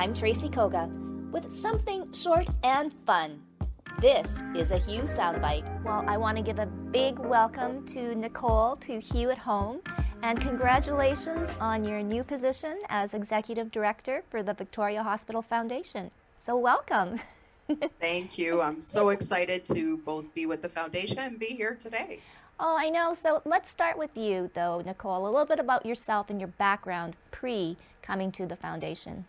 I'm Tracy Koga with something short and fun. This is a Hue Soundbite. Well, I want to give a big welcome to Nicole to Hue at Home and congratulations on your new position as Executive Director for the Victoria Hospital Foundation. So, welcome. Thank you. I'm so excited to both be with the foundation and be here today. Oh, I know. So let's start with you, though, Nicole. A little bit about yourself and your background pre coming to the foundation.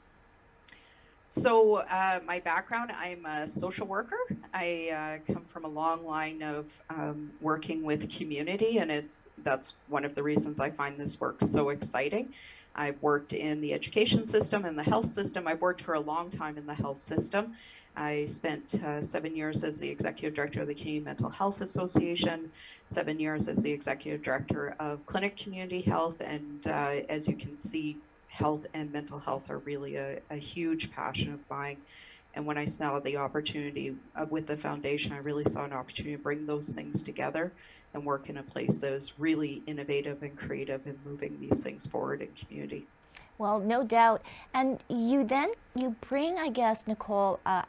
So, uh, my background I'm a social worker. I uh, come from a long line of um, working with community, and it's that's one of the reasons I find this work so exciting. I've worked in the education system and the health system. I've worked for a long time in the health system. I spent uh, seven years as the executive director of the Canadian Mental Health Association, seven years as the executive director of Clinic Community Health, and uh, as you can see, health and mental health are really a, a huge passion of mine. And when I saw the opportunity uh, with the foundation, I really saw an opportunity to bring those things together and work in a place that is really innovative and creative in moving these things forward in community. Well, no doubt. And you then you bring, I guess, Nicole, uh,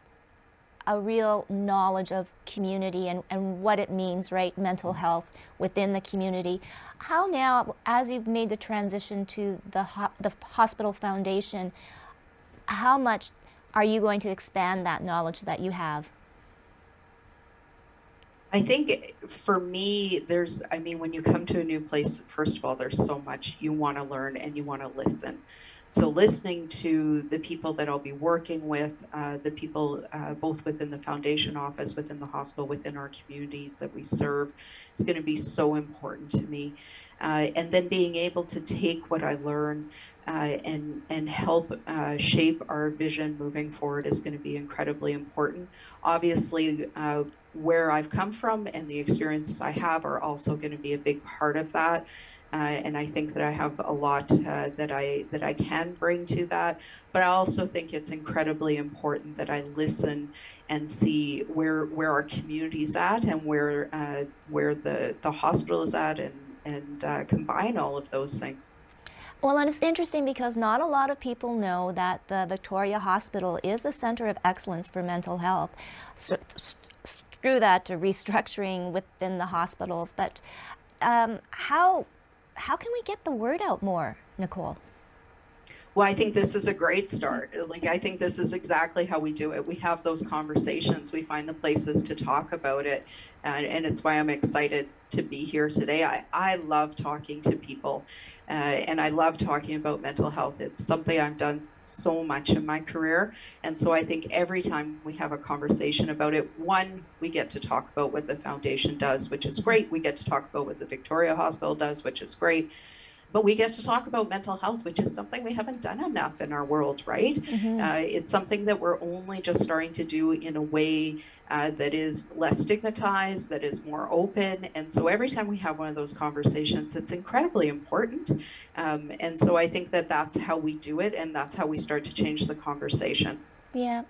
a real knowledge of community and, and what it means, right? Mental mm-hmm. health within the community. How now, as you've made the transition to the ho- the hospital foundation, how much are you going to expand that knowledge that you have? I think for me, there's, I mean, when you come to a new place, first of all, there's so much you want to learn and you want to listen. So, listening to the people that I'll be working with, uh, the people uh, both within the foundation office, within the hospital, within our communities that we serve, is going to be so important to me. Uh, and then being able to take what I learn uh, and and help uh, shape our vision moving forward is going to be incredibly important. Obviously, uh, where I've come from and the experience I have are also going to be a big part of that. Uh, and I think that I have a lot uh, that I that I can bring to that. But I also think it's incredibly important that I listen and see where where our community's at and where uh, where the the hospital is at and and uh, combine all of those things. Well, and it's interesting because not a lot of people know that the Victoria Hospital is the center of excellence for mental health. So, screw that to restructuring within the hospitals, but um, how how can we get the word out more, Nicole? Well, I think this is a great start. Like, I think this is exactly how we do it. We have those conversations, we find the places to talk about it. And, and it's why I'm excited to be here today. I, I love talking to people uh, and I love talking about mental health. It's something I've done so much in my career. And so I think every time we have a conversation about it, one, we get to talk about what the foundation does, which is great. We get to talk about what the Victoria Hospital does, which is great but we get to talk about mental health, which is something we haven't done enough in our world, right? Mm-hmm. Uh, it's something that we're only just starting to do in a way uh, that is less stigmatized, that is more open. And so every time we have one of those conversations, it's incredibly important. Um, and so I think that that's how we do it, and that's how we start to change the conversation. Yeah.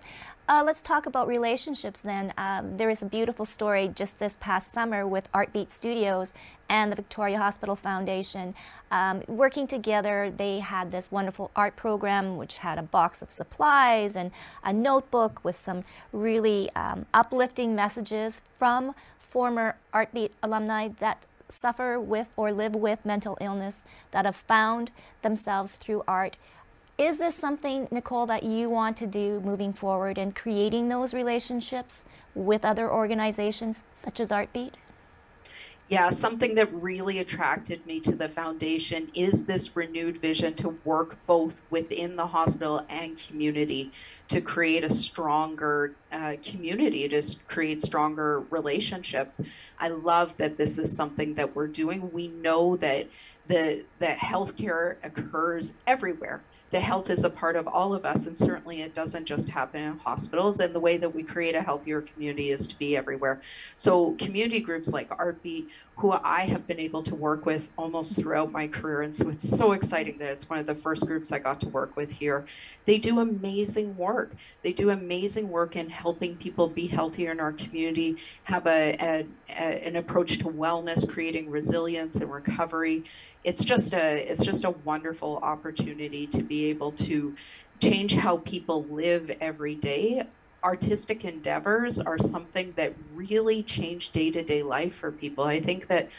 Uh, let's talk about relationships then. Um, there is a beautiful story just this past summer with Artbeat Studios and the Victoria Hospital Foundation. Um, working together, they had this wonderful art program which had a box of supplies and a notebook with some really um, uplifting messages from former Artbeat alumni that suffer with or live with mental illness that have found themselves through art. Is this something, Nicole, that you want to do moving forward and creating those relationships with other organizations such as Artbeat? Yeah, something that really attracted me to the foundation is this renewed vision to work both within the hospital and community to create a stronger uh, community, to create stronger relationships. I love that this is something that we're doing. We know that the that healthcare occurs everywhere the health is a part of all of us, and certainly it doesn't just happen in hospitals. And the way that we create a healthier community is to be everywhere. So, community groups like Artbeat, who I have been able to work with almost throughout my career, and so it's so exciting that it's one of the first groups I got to work with here. They do amazing work. They do amazing work in helping people be healthier in our community, have a, a, a an approach to wellness, creating resilience and recovery it's just a it's just a wonderful opportunity to be able to change how people live every day. Artistic endeavors are something that really change day-to-day life for people. I think that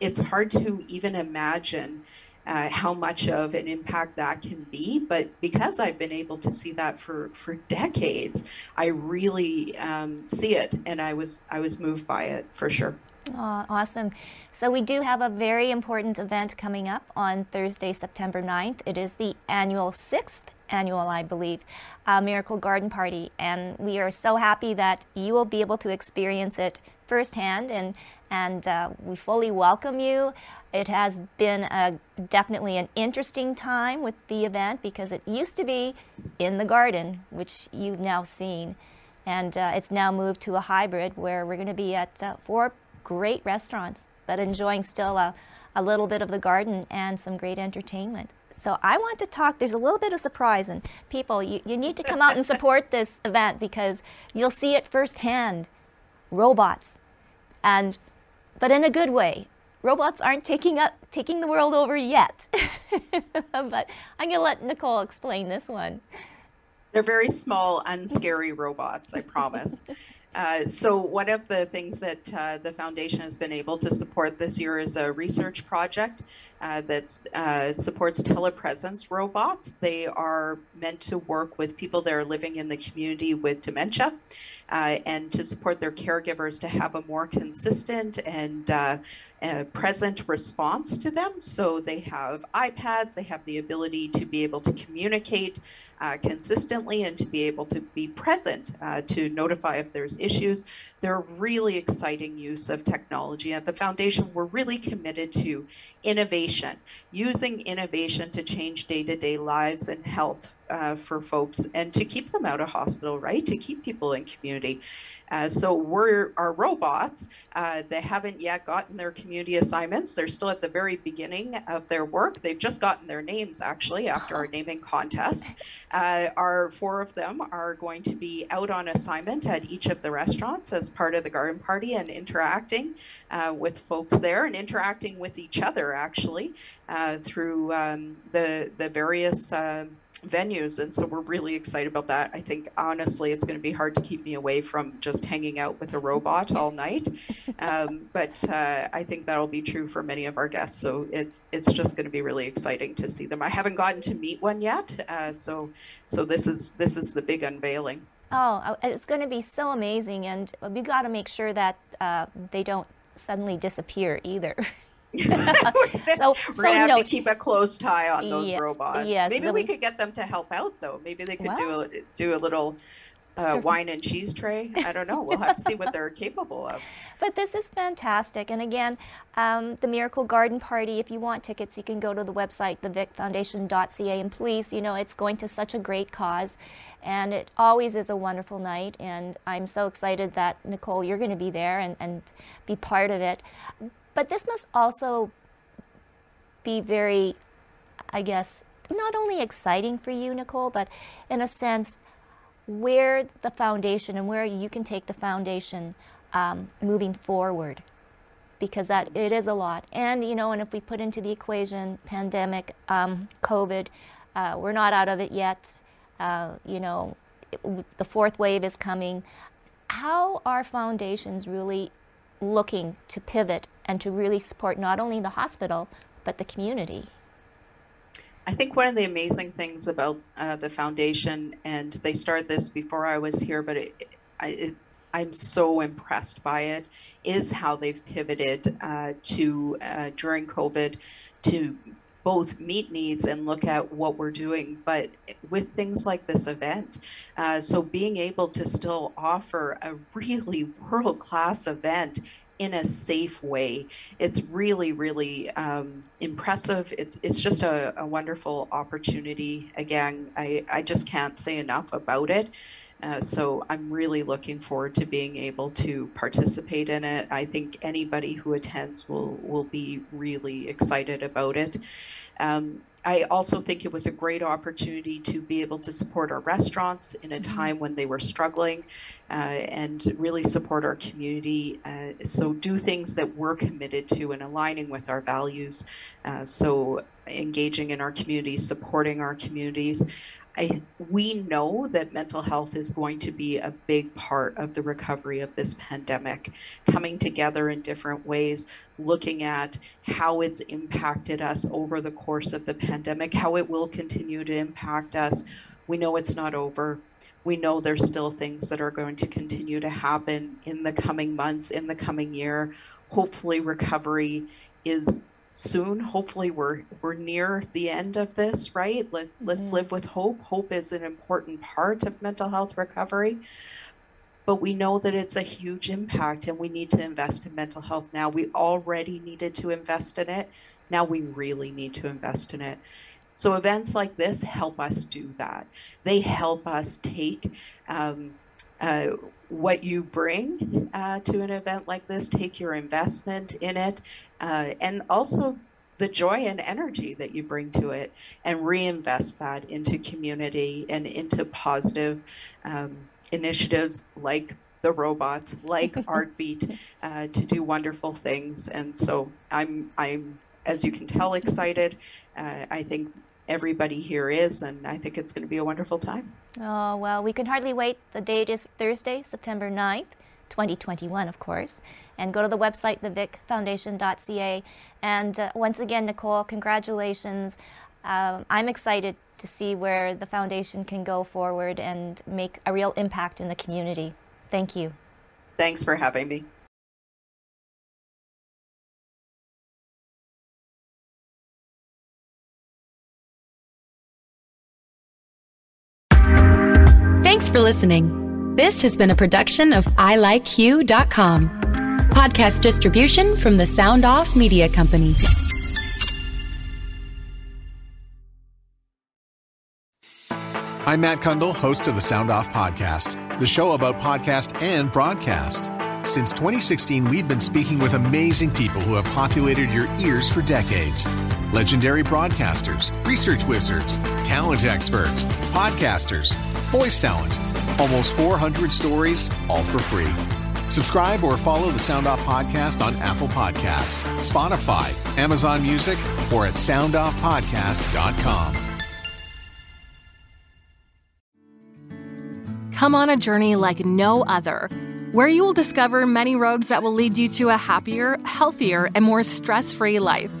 it's hard to even imagine uh, how much of an impact that can be but because i've been able to see that for for decades i really um, see it and i was i was moved by it for sure Oh, awesome. So, we do have a very important event coming up on Thursday, September 9th. It is the annual, sixth annual, I believe, uh, Miracle Garden Party. And we are so happy that you will be able to experience it firsthand. And, and uh, we fully welcome you. It has been a, definitely an interesting time with the event because it used to be in the garden, which you've now seen. And uh, it's now moved to a hybrid where we're going to be at uh, 4 great restaurants, but enjoying still a, a little bit of the garden and some great entertainment. So I want to talk, there's a little bit of surprise, and people, you, you need to come out and support this event because you'll see it firsthand. Robots. And, but in a good way. Robots aren't taking, up, taking the world over yet. but I'm going to let Nicole explain this one. They're very small, unscary robots, I promise. Uh, so one of the things that uh, the foundation has been able to support this year is a research project uh, that uh, supports telepresence robots. They are meant to work with people that are living in the community with dementia uh, and to support their caregivers to have a more consistent and uh, present response to them. So they have iPads, they have the ability to be able to communicate uh, consistently and to be able to be present uh, to notify if there's issues. They're really exciting use of technology. At the foundation, we're really committed to innovation, using innovation to change day to day lives and health uh, for folks and to keep them out of hospital, right? To keep people in community. Uh, so we're our robots. Uh, they haven't yet gotten their community assignments. They're still at the very beginning of their work. They've just gotten their names actually after our naming contest. Uh, our four of them are going to be out on assignment at each of the restaurants as part of the garden party and interacting uh, with folks there and interacting with each other actually uh, through um, the the various um, venues. And so we're really excited about that. I think honestly it's going to be hard to keep me away from just hanging out with a robot all night. Um, but uh, i think that'll be true for many of our guests. So it's it's just going to be really exciting to see them. I haven't gotten to meet one yet uh, so so this is this is the big unveiling oh uh, it's going to be so amazing and we got to make sure that uh, they don't suddenly disappear either so we're gonna have to keep a close tie on those yes, robots. Yes, maybe we could get them to help out though. Maybe they could well, do a, do a little uh, wine and cheese tray. I don't know. We'll have to see what they're capable of. But this is fantastic. And again, um, the Miracle Garden Party, if you want tickets, you can go to the website, thevicfoundation.ca. And please, you know, it's going to such a great cause. And it always is a wonderful night. And I'm so excited that, Nicole, you're going to be there and, and be part of it. But this must also be very, I guess, not only exciting for you, Nicole, but in a sense, where the foundation and where you can take the foundation um, moving forward because that it is a lot and you know and if we put into the equation pandemic um, covid uh, we're not out of it yet uh, you know the fourth wave is coming. How are foundations really looking to pivot and to really support not only the hospital but the community? I think one of the amazing things about uh, the foundation, and they started this before I was here, but it, it, I'm so impressed by it, is how they've pivoted uh, to uh, during COVID to both meet needs and look at what we're doing, but with things like this event. Uh, so being able to still offer a really world class event in a safe way. It's really, really um, impressive. It's it's just a, a, wonderful opportunity. Again, I, I just can't say enough about it. Uh, so I'm really looking forward to being able to participate in it. I think anybody who attends will will be really excited about it. Um, I also think it was a great opportunity to be able to support our restaurants in a mm-hmm. time when they were struggling uh, and really support our community. Uh, so, do things that we're committed to and aligning with our values. Uh, so, engaging in our communities, supporting our communities. I, we know that mental health is going to be a big part of the recovery of this pandemic, coming together in different ways, looking at how it's impacted us over the course of the pandemic, how it will continue to impact us. We know it's not over. We know there's still things that are going to continue to happen in the coming months, in the coming year. Hopefully, recovery is soon. Hopefully, we're we're near the end of this, right? Let let's mm-hmm. live with hope. Hope is an important part of mental health recovery. But we know that it's a huge impact and we need to invest in mental health now. We already needed to invest in it. Now we really need to invest in it. So events like this help us do that. They help us take um, uh, what you bring uh, to an event like this, take your investment in it, uh, and also the joy and energy that you bring to it, and reinvest that into community and into positive um, initiatives like the robots, like Artbeat, uh, to do wonderful things. And so I'm, I'm, as you can tell, excited. Uh, I think everybody here is, and I think it's going to be a wonderful time. Oh, well, we can hardly wait. The date is Thursday, September 9th, 2021, of course. And go to the website, thevicfoundation.ca. And uh, once again, Nicole, congratulations. Um, I'm excited to see where the foundation can go forward and make a real impact in the community. Thank you. Thanks for having me. For listening. This has been a production of ilikeyou.com. Podcast distribution from the Sound Off Media Company. I'm Matt Cundill, host of the Sound Off Podcast, the show about podcast and broadcast. Since 2016, we've been speaking with amazing people who have populated your ears for decades. Legendary broadcasters, research wizards, talent experts, podcasters, voice talent. Almost 400 stories, all for free. Subscribe or follow the Sound Off Podcast on Apple Podcasts, Spotify, Amazon Music, or at soundoffpodcast.com. Come on a journey like no other where you will discover many roads that will lead you to a happier, healthier, and more stress free life.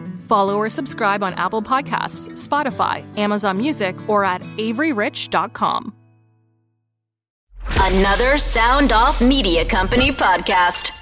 Follow or subscribe on Apple Podcasts, Spotify, Amazon Music, or at AveryRich.com. Another Sound Off Media Company podcast.